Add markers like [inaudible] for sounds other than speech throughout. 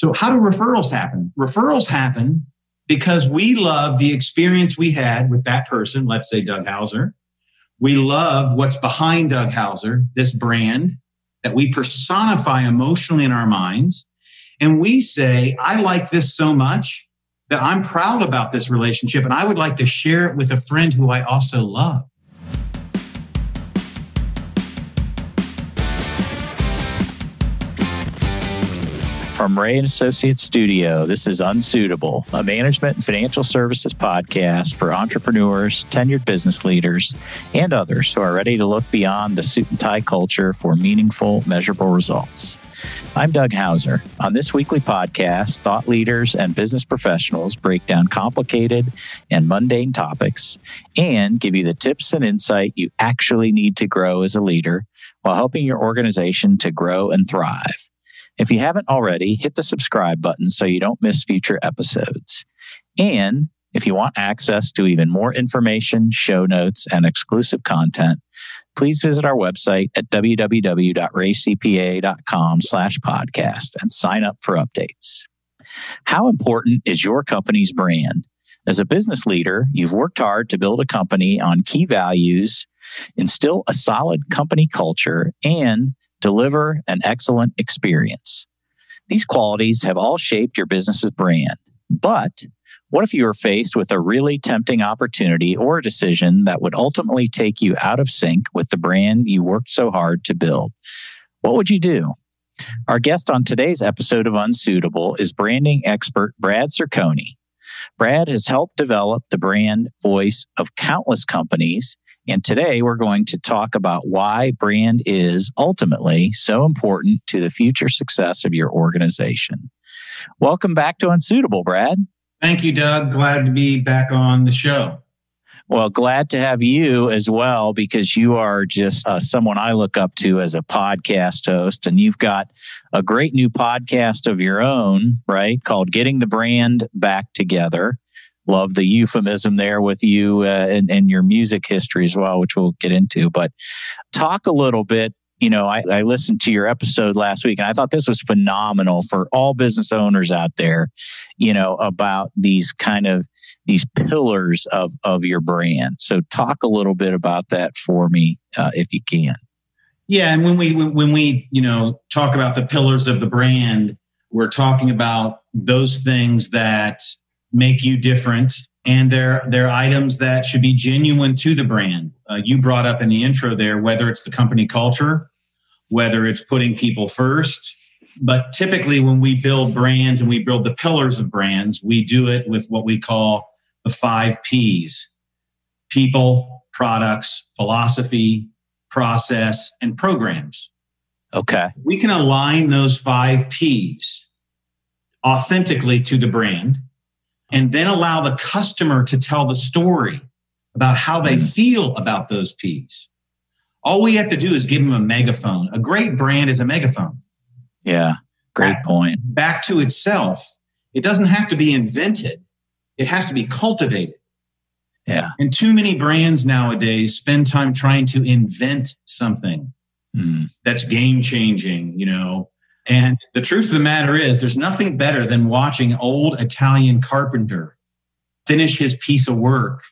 So, how do referrals happen? Referrals happen because we love the experience we had with that person, let's say Doug Hauser. We love what's behind Doug Hauser, this brand that we personify emotionally in our minds. And we say, I like this so much that I'm proud about this relationship and I would like to share it with a friend who I also love. From Rea and Associates Studio, this is Unsuitable, a management and financial services podcast for entrepreneurs, tenured business leaders, and others who are ready to look beyond the suit and tie culture for meaningful, measurable results. I'm Doug Hauser. On this weekly podcast, thought leaders and business professionals break down complicated and mundane topics and give you the tips and insight you actually need to grow as a leader while helping your organization to grow and thrive. If you haven't already, hit the subscribe button so you don't miss future episodes. And if you want access to even more information, show notes, and exclusive content, please visit our website at www.reacpa.com slash podcast and sign up for updates. How important is your company's brand? As a business leader, you've worked hard to build a company on key values, instill a solid company culture, and deliver an excellent experience. These qualities have all shaped your business's brand. But what if you were faced with a really tempting opportunity or a decision that would ultimately take you out of sync with the brand you worked so hard to build? What would you do? Our guest on today's episode of Unsuitable is branding expert Brad Circone. Brad has helped develop the brand voice of countless companies and today we're going to talk about why brand is ultimately so important to the future success of your organization. Welcome back to Unsuitable, Brad. Thank you, Doug. Glad to be back on the show. Well, glad to have you as well because you are just uh, someone I look up to as a podcast host. And you've got a great new podcast of your own, right? Called Getting the Brand Back Together love the euphemism there with you uh, and, and your music history as well, which we'll get into. But talk a little bit you know, I, I, listened to your episode last week and I thought this was phenomenal for all business owners out there, you know, about these kind of these pillars of of your brand. So talk a little bit about that for me, uh, if you can. Yeah, and when we when we you know talk about the pillars of the brand, we're talking about those things that make you different. And they're they're items that should be genuine to the brand. Uh, you brought up in the intro there whether it's the company culture whether it's putting people first. But typically when we build brands and we build the pillars of brands we do it with what we call the five p's people products philosophy process and programs. Okay. We can align those five p's authentically to the brand and then allow the customer to tell the story about how they mm. feel about those peas. All we have to do is give them a megaphone. A great brand is a megaphone. Yeah, great back, point. Back to itself, it doesn't have to be invented, it has to be cultivated. Yeah. And too many brands nowadays spend time trying to invent something mm. that's game changing, you know, and the truth of the matter is, there's nothing better than watching old Italian carpenter finish his piece of work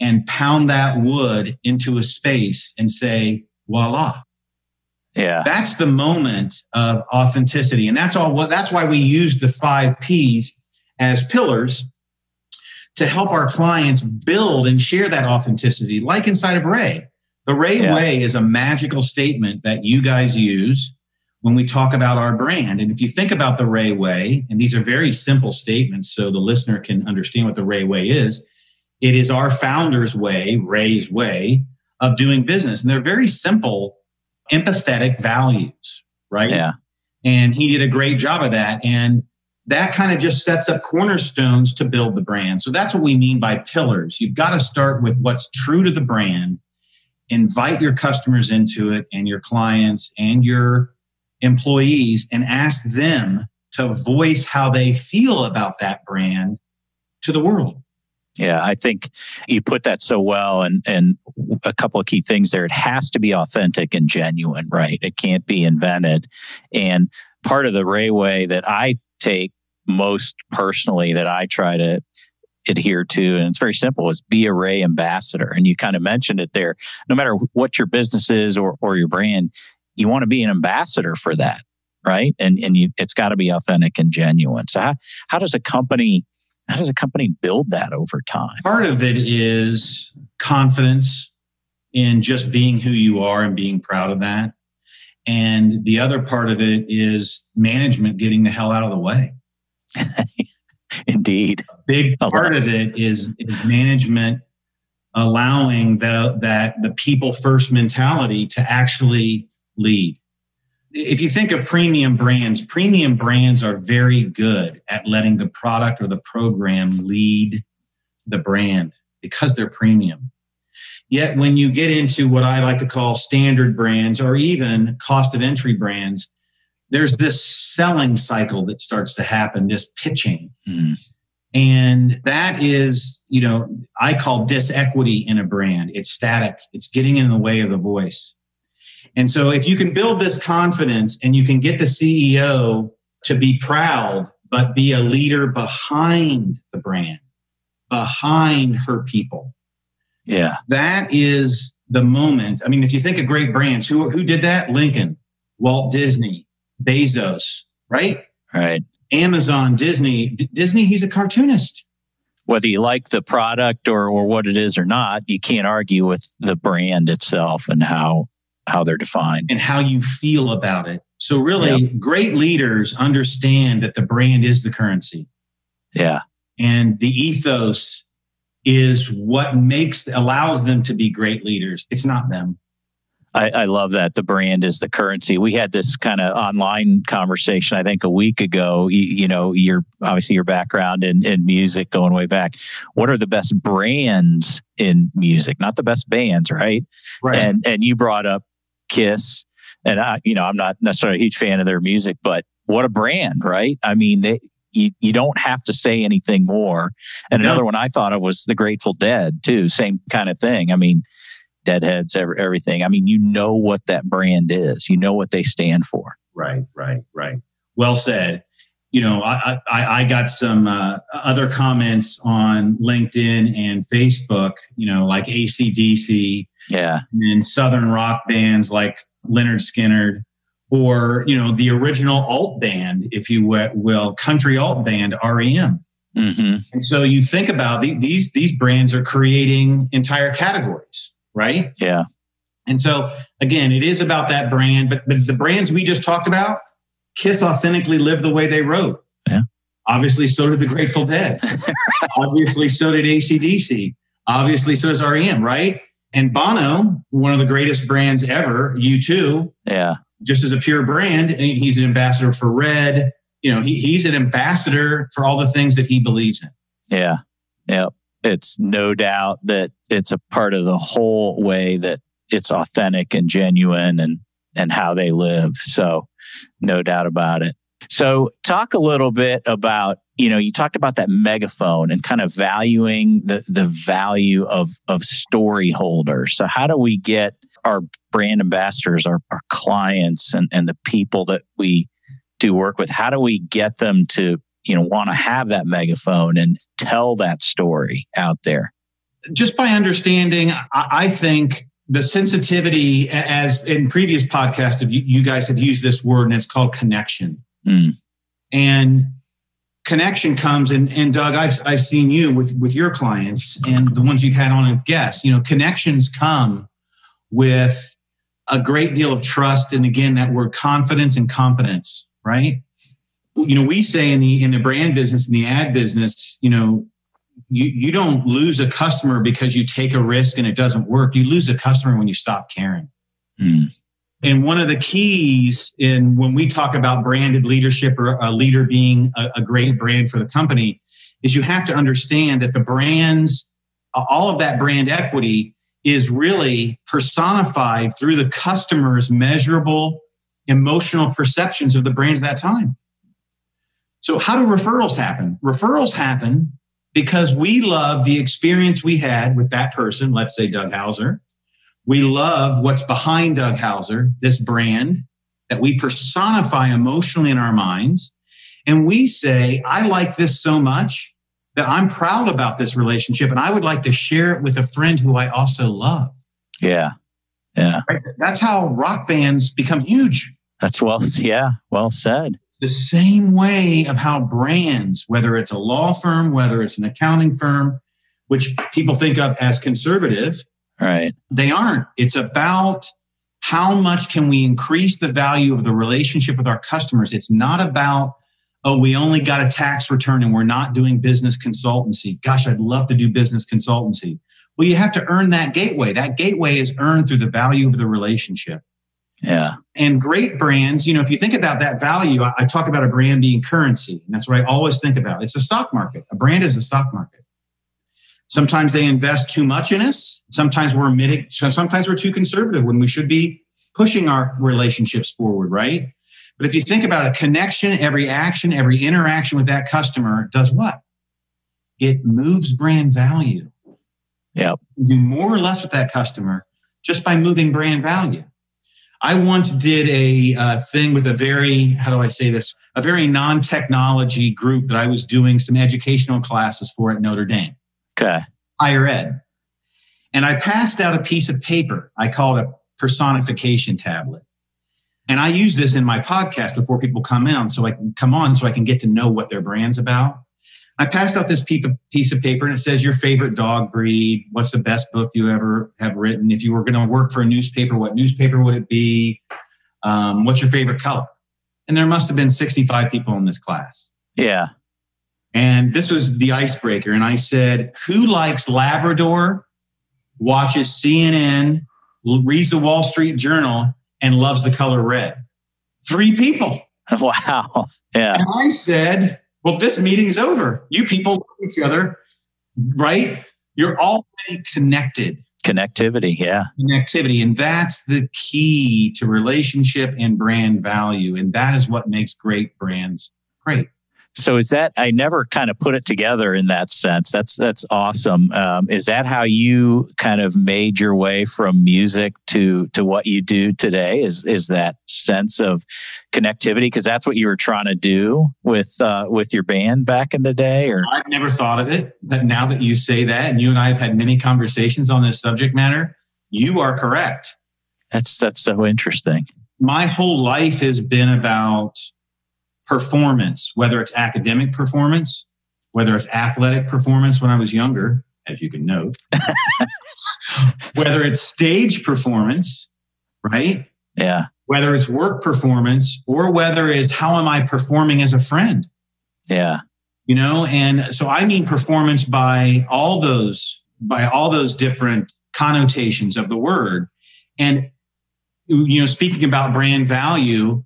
and pound that wood into a space and say, voila. Yeah. That's the moment of authenticity. And that's all what that's why we use the five P's as pillars to help our clients build and share that authenticity, like inside of Rea. The Rea yeah. Way is a magical statement that you guys use when we talk about our brand. And if you think about the Rea Way, and these are very simple statements so the listener can understand what the Rea Way is, it is our founder's way, Rea's way of doing business. And they're very simple, empathetic values, right? Yeah. And he did a great job of that. And that kind of just sets up cornerstones to build the brand. So that's what we mean by pillars. You've got to start with what's true to the brand, invite your customers into it and your clients and your employees and ask them to voice how they feel about that brand to the world. Yeah, I think you put that so well. And, and a couple of key things there. It has to be authentic and genuine, right? It can't be invented. And part of the Rea way that I take most personally that I try to adhere to, and it's very simple, is be a Rea ambassador. And you kind of mentioned it there. No matter what your business is or, or your brand, you want to be an ambassador for that, right? And and you, it's got to be authentic and genuine. So how how does a company how does a company build that over time? Part of it is confidence in just being who you are and being proud of that. And the other part of it is management getting the hell out of the way. [laughs] Indeed. A big part of it is, is management allowing the, that the people first mentality to actually lead. If you think of premium brands, premium brands are very good at letting the product or the program lead the brand because they're premium. Yet, when you get into what I like to call standard brands or even cost of entry brands, there's this selling cycle that starts to happen, this pitching. Mm. And that is, you know, I call disequity in a brand. It's static, it's getting in the way of the voice. And so, if you can build this confidence and you can get the CEO to be proud, but be a leader behind the brand, behind her people, yeah. That is the moment. I mean, if you think of great brands, who who did that? Lincoln, Walt Disney, Bezos, right? Right. Amazon, Disney. D- Disney, he's a cartoonist. Whether you like the product or or what it is or not, you can't argue with the brand itself and how how they're defined and how you feel about it. So really, yep. great leaders understand that the brand is the currency. Yeah. And the ethos is what makes allows them to be great leaders. It's not them. I, I, love that the brand is the currency. We had this kind of online conversation, I think, a week ago. You, you know, your obviously your background in, in music going way back. What are the best brands in music? Not the best bands, right? Right. And and you brought up Kiss, and I, you know, I'm not necessarily a huge fan of their music, but what a brand, right? I mean, they you, you don't have to say anything more. And another one I thought of was the Grateful Dead too. Same kind of thing. I mean, Deadheads, every, everything. I mean, you know what that brand is. You know what they stand for. Right, right, right. Well said. You know, I I, I got some uh, other comments on LinkedIn and Facebook. You know, like ACDC. Yeah. And Southern rock bands like Lynyrd Skynyrd or you know the original alt band, if you will, country alt band REM. Mm-hmm. And so you think about the, these these brands are creating entire categories, right? Yeah. And so again, it is about that brand, but, but the brands we just talked about, Kiss authentically lived the way they wrote. Yeah. Obviously, so did the Grateful Dead. [laughs] Obviously, so did ACDC. Obviously, so does REM, right? And Bono, one of the greatest brands ever, U2. Yeah just as a pure brand, he's an ambassador for Red. You know, he, he's an ambassador for all the things that he believes in. Yeah. Yeah. It's no doubt that it's a part of the whole way that it's authentic and genuine and, and how they live. So no doubt about it. So talk a little bit about, you know, you talked about that megaphone and kind of valuing the, the value of, of story holders. So how do we get our brand ambassadors, our, our clients and, and the people that we do work with, how do we get them to, you know, want to have that megaphone and tell that story out there? Just by understanding, I think the sensitivity, as in previous podcasts, you guys have used this word and it's called connection. Mm. And connection comes and, and Doug, I've, I've seen you with, with your clients and the ones you've had on as guests, you know, connections come with a great deal of trust and again that word confidence and competence right you know we say in the in the brand business in the ad business you know you you don't lose a customer because you take a risk and it doesn't work you lose a customer when you stop caring mm. And one of the keys in when we talk about branded leadership or a leader being a, a great brand for the company is you have to understand that the brands all of that brand equity is really personified through the customer's measurable emotional perceptions of the brand at that time. So, how do referrals happen? Referrals happen because we love the experience we had with that person, let's say Doug Houser. We love what's behind Doug Hauser, this brand that we personify emotionally in our minds. And we say, I like this so much that I'm proud about this relationship and I would like to share it with a friend who I also love. Yeah. Yeah. Right? That's how rock bands become huge. That's well, yeah, well said. The same way of how brands, whether it's a law firm, whether it's an accounting firm, which people think of as conservative, right? They aren't. It's about how much can we increase the value of the relationship with our customers. It's not about oh, we only got a tax return and we're not doing business consultancy. Gosh, I'd love to do business consultancy. Well, you have to earn that gateway. That gateway is earned through the value of the relationship. Yeah. And great brands, you know, if you think about that value, I, I, talk about a brand being currency. And that's what I always think about. It's a stock market. A brand is a stock market. Sometimes they invest too much in us. Sometimes we're mitig- sometimes we're too conservative when we should be pushing our relationships forward, right? But if you think about a connection, every action, every interaction with that customer does what? It moves brand value. Yeah. Do more or less with that customer just by moving brand value. I once did a uh, thing with a very, how do I say this? A very non technology group that I was doing some educational classes for at Notre Dame. Okay. Higher ed. And I passed out a piece of paper. I called a personification tablet. And I use this in my podcast before people come in so I can come on so I can get to know what their brand's about. I passed out this piece of paper and it says your favorite dog breed. What's the best book you ever have written? If you were going to work for a newspaper, what newspaper would it be? Um, what's your favorite color? And there must have been 65 people in this class. Yeah. And this was the icebreaker. And I said, Who likes Labrador, watches CNN, reads the Wall Street Journal, and loves the color red? Three people. [laughs] Wow. Yeah. And I said, well, this meeting's over. You people love each other, right? You're already connected. Connectivity, yeah. Connectivity. And that's the key to relationship and brand value. And that is what makes great brands great. So is that I never kind of put it together in that sense. That's that's awesome. Um, is that how you kind of made your way from music to to what you do today? Is is that sense of connectivity? Because that's what you were trying to do with uh, with your band back in the day. Or I've never thought of it, but now that you say that, and you and I have had many conversations on this subject matter, you are correct. That's that's so interesting. My whole life has been about performance, whether it's academic performance, whether it's athletic performance when I was younger, as you can note, [laughs] whether it's stage performance, right? Yeah. Whether it's work performance or whether it's how am I performing as a friend? Yeah. You know, and so I mean performance by all those by all those different connotations of the word. And you know, speaking about brand value,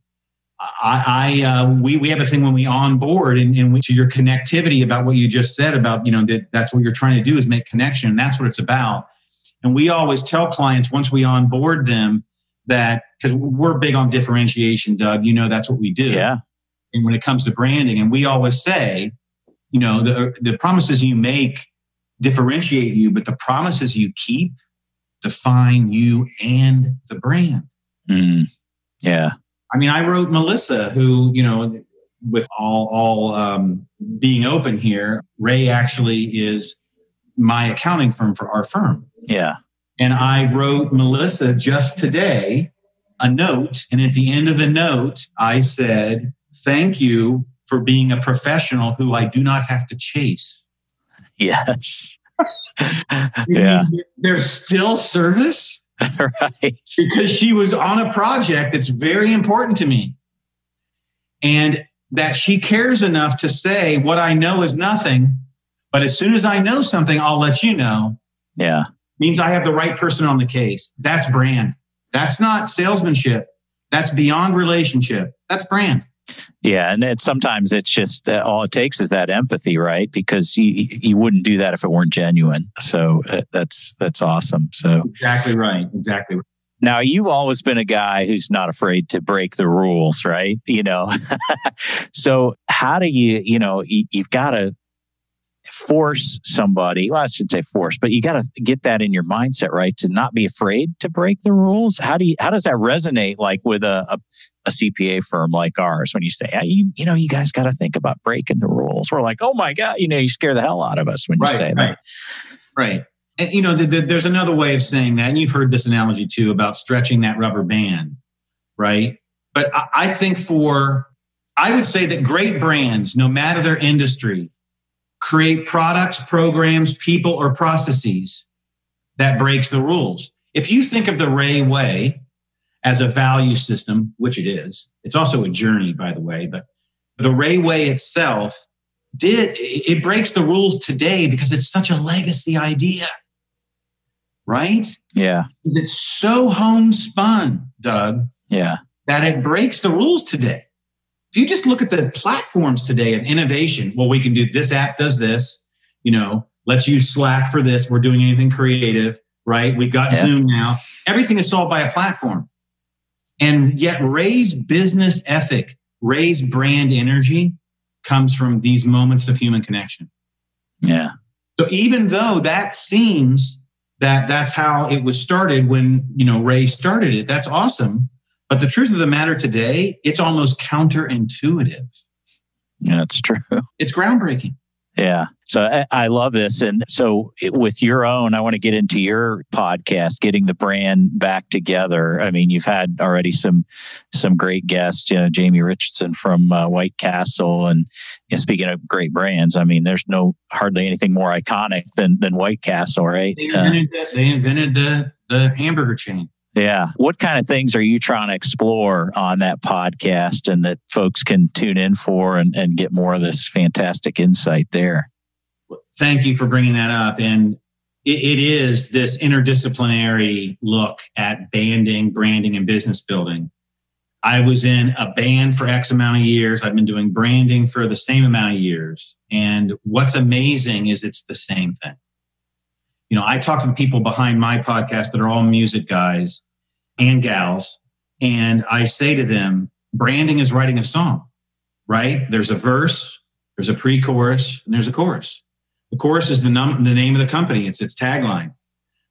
I, I uh, we we have a thing when we onboard and, and we, to your connectivity about what you just said about you know that that's what you're trying to do is make connection and that's what it's about. And we always tell clients once we onboard them that because we're big on differentiation, Doug. You know that's what we do. Yeah. And when it comes to branding, and we always say, you know, the the promises you make differentiate you, but the promises you keep define you and the brand. Mm. Yeah. I mean, I wrote Melissa, who, you know, with all all um, being open here, Rea actually is my accounting firm for our firm. Yeah. And I wrote Melissa just today a note. And at the end of the note, I said, Thank you for being a professional who I do not have to chase. Yes. [laughs] yeah. There's still service [laughs] right. Because she was on a project that's very important to me. And that she cares enough to say, what I know is nothing, but as soon as I know something, I'll let you know. Yeah. Means I have the right person on the case. That's brand. That's not salesmanship. That's beyond relationship. That's brand. Yeah, and it, sometimes it's just uh, all it takes is that empathy, right? Because you you wouldn't do that if it weren't genuine. So uh, that's that's awesome. So exactly right, exactly. Right. Now you've always been a guy who's not afraid to break the rules, right? You know, [laughs] so how do you you know you, you've got to force somebody, well, I should say force, but you got to get that in your mindset, right? To not be afraid to break the rules. How do you, how does that resonate like with a, a, a CPA firm like ours when you say, you, you know, you guys got to think about breaking the rules? We're like, oh my God, you know, you scare the hell out of us when you right, say right, that. Right. And, you know, the, the, there's another way of saying that. And you've heard this analogy too about stretching that rubber band, right? But I, I think for, I would say that great brands, no matter their industry, create products, programs, people, or processes that breaks the rules. If you think of the Rea Way as a value system, which it is, it's also a journey, by the way, but the Rea Way itself did it breaks the rules today because it's such a legacy idea. Right? Yeah. Because it's so homespun, Doug. Yeah. That it breaks the rules today if you just look at the platforms today of innovation, well, we can do this app does this, you know, let's use Slack for this. We're doing anything creative, right? We've got yeah. Zoom now. Everything is solved by a platform. And yet, Rea's business ethic, Rea's brand energy comes from these moments of human connection. Yeah. So even though that seems that that's how it was started when, you know, Rea started it, that's awesome. But the truth of the matter today, it's almost counterintuitive. Yeah, that's true. It's groundbreaking. Yeah. So I, I, love this. And so it, with your own, I want to get into your podcast, getting the brand back together. I mean, you've had already some, some great guests, you know, Jamie Richardson from uh, White Castle. And you know, speaking of great brands, I mean, there's no hardly anything more iconic than, than White Castle, right? They invented, uh, the, they invented the, the hamburger chain. Yeah. What kind of things are you trying to explore on that podcast and that folks can tune in for and, and get more of this fantastic insight there? Thank you for bringing that up. And it, it is this interdisciplinary look at banding, branding, and business building. I was in a band for X amount of years. I've been doing branding for the same amount of years. And what's amazing is it's the same thing you know, I talk to the people behind my podcast that are all music guys and gals, and I say to them, branding is writing a song, right? There's a verse, there's a pre-chorus, and there's a chorus. The chorus is the, num- the name of the company, it's its tagline.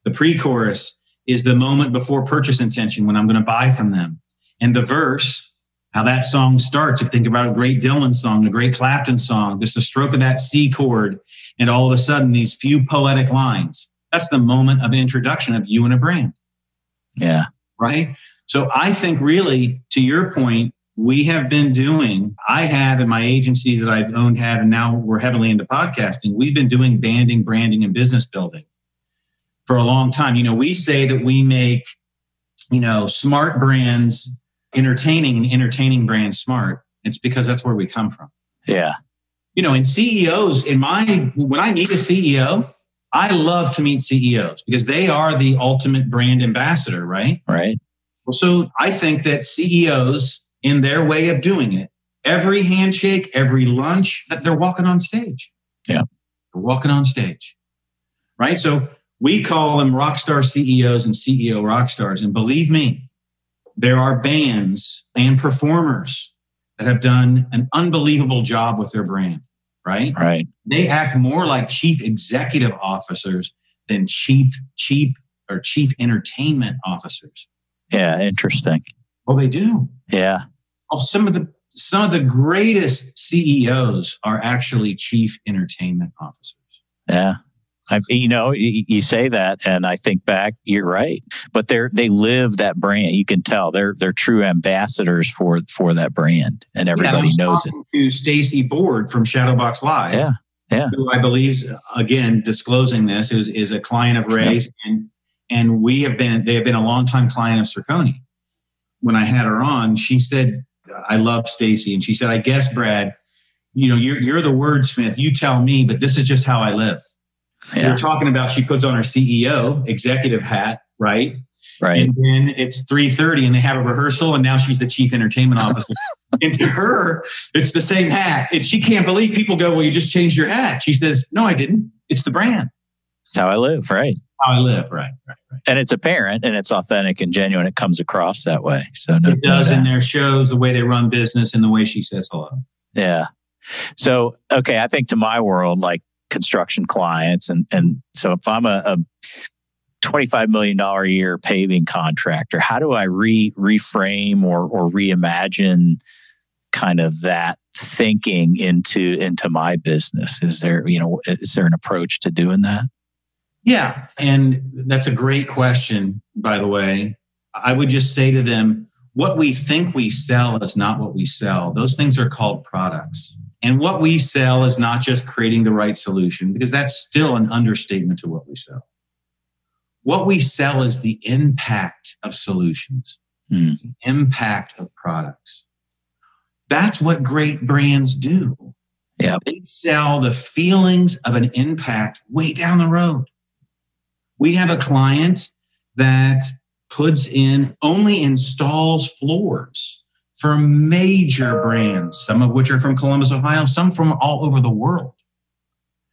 The pre-chorus is the moment before purchase intention when I'm going to buy from them. And the verse, how that song starts. If you think about a great Dylan song, a great Clapton song, just a stroke of that C chord, and all of a sudden these few poetic lines that's the moment of introduction of you and a brand. Yeah. Right. So I think really to your point, we have been doing, I have in my agency that I've owned have, and now we're heavily into podcasting. We've been doing banding, branding, and business building for a long time. You know, we say that we make, you know, smart brands entertaining and entertaining brand smart. It's because that's where we come from. Yeah. You know, in CEOs, in my, when I meet a CEO, I love to meet CEOs because they are the ultimate brand ambassador, right? Right. Well, so I think that CEOs, in their way of doing it, every handshake, every lunch, they're walking on stage. Yeah. They're walking on stage. Right. So we call them rock star CEOs and CEO rock stars. And believe me, there are bands and performers that have done an unbelievable job with their brand right? Right. They act more like chief executive officers than chief chief or chief entertainment officers. Yeah, interesting. Well, they do. Yeah. Oh, some of the some of the greatest CEOs are actually chief entertainment officers. Yeah. I, you know, you, you, say that, and I think back. You're right, but they're they live that brand. You can tell they're they're true ambassadors for for that brand, and everybody yeah, knows it. To Stacie Boord from Shadowbox Live, yeah, yeah, who I believe again disclosing this is is a client of Rea's, yep. and and we have been they have been a longtime client of Circone. When I had her on, she said, "I love Stacy," and she said, "I guess Brad." You know, you're, you're the wordsmith. You tell me, but this is just how I live. Yeah. You're talking about she puts on her CEO executive hat, right? Right. And then it's 3:30 and they have a rehearsal and now she's the chief entertainment officer. [laughs] and to her, it's the same hat. And she can't believe people go, Well, you just changed your hat. She says, No, I didn't. It's the brand. It's how I live, right? How I live, right, right, right. And it's apparent and it's authentic and genuine. It comes across that way. So no, it does no in their shows, the way they run business and the way she says hello. Yeah. So okay, I think to my world, like construction clients. And, and so if I'm a, a $25 million a year paving contractor, how do I re reframe or, or reimagine kind of that thinking into into my business? Is there, you know, is there an approach to doing that? Yeah. And that's a great question, by the way. I would just say to them, what we think we sell is not what we sell. Those things are called products. And what we sell is not just creating the right solution, because that's still an understatement to what we sell. What we sell is the impact of solutions, mm. the impact of products. That's what great brands do. Yeah. They sell the feelings of an impact way down the road. We have a client that puts in, only installs floors for major brands, some of which are from Columbus, Ohio, some from all over the world.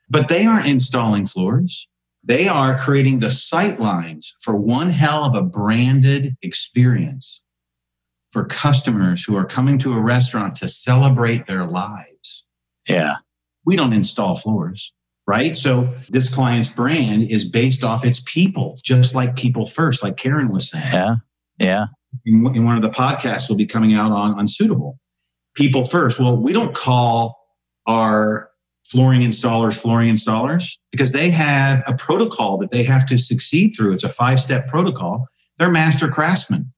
But they aren't installing floors. They are creating the sight lines for one hell of a branded experience for customers who are coming to a restaurant to celebrate their lives. Yeah. We don't install floors right? So this client's brand is based off its people, just like people first, like Karen was saying. Yeah. Yeah. In, in one of the podcasts will be coming out on Unsuitable. People first. Well, we don't call our flooring installers flooring installers because they have a protocol that they have to succeed through. It's a five step protocol. They're master craftsmen.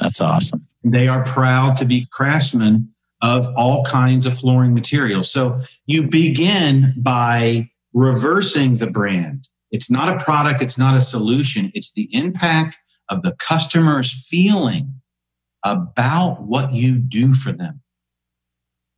That's awesome. They are proud to be craftsmen of all kinds of flooring materials. So you begin by reversing the brand. It's not a product, it's not a solution, it's the impact of the customer's feeling about what you do for them.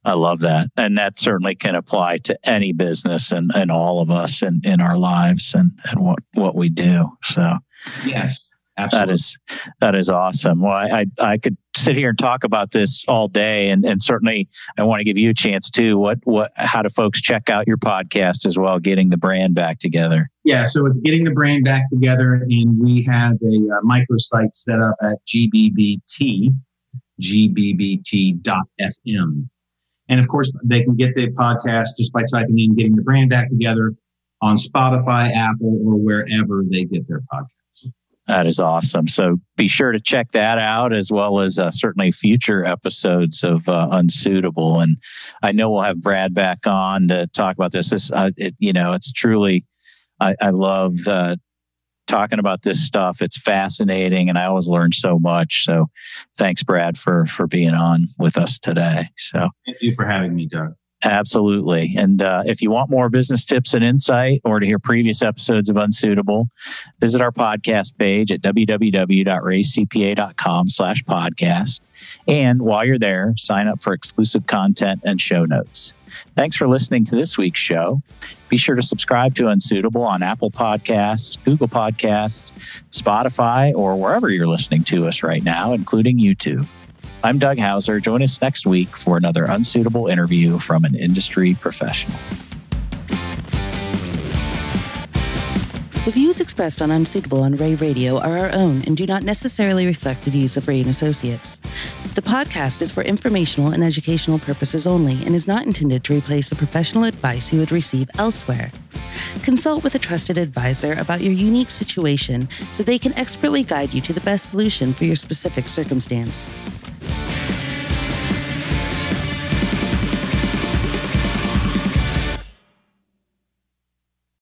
I love that. And that certainly can apply to any business and, and all of us in, in our lives and, and what, what we do. So, yes, absolutely. That is, that is awesome. Well, I, I, I could sit here and talk about this all day and, and certainly I want to give you a chance too. What what how do folks check out your podcast as well, getting the brand back together? Yeah, so it's getting the brand back together and we have a uh, microsite set up at GBBT, gbbt.fm. And of course, they can get the podcast just by typing in getting the brand back together on Spotify, Apple, or wherever they get their podcast. That is awesome. So be sure to check that out as well as uh, certainly future episodes of uh, Unsuitable. And I know we'll have Brad back on to talk about this. This, uh, it, you know, it's truly, I, I love uh, talking about this stuff. It's fascinating, and I always learn so much. So thanks, Brad, for for being on with us today. So thank you for having me, Doug. Absolutely. And uh, if you want more business tips and insight or to hear previous episodes of Unsuitable, visit our podcast page at www.reacpa.com slash podcast. And while you're there, sign up for exclusive content and show notes. Thanks for listening to this week's show. Be sure to subscribe to Unsuitable on Apple Podcasts, Google Podcasts, Spotify, or wherever you're listening to us right now, including YouTube. I'm Doug Hauser. Join us next week for another unsuitable interview from an industry professional. The views expressed on Unsuitable on Rea Radio are our own and do not necessarily reflect the views of Rea and Associates. The podcast is for informational and educational purposes only and is not intended to replace the professional advice you would receive elsewhere. Consult with a trusted advisor about your unique situation so they can expertly guide you to the best solution for your specific circumstance.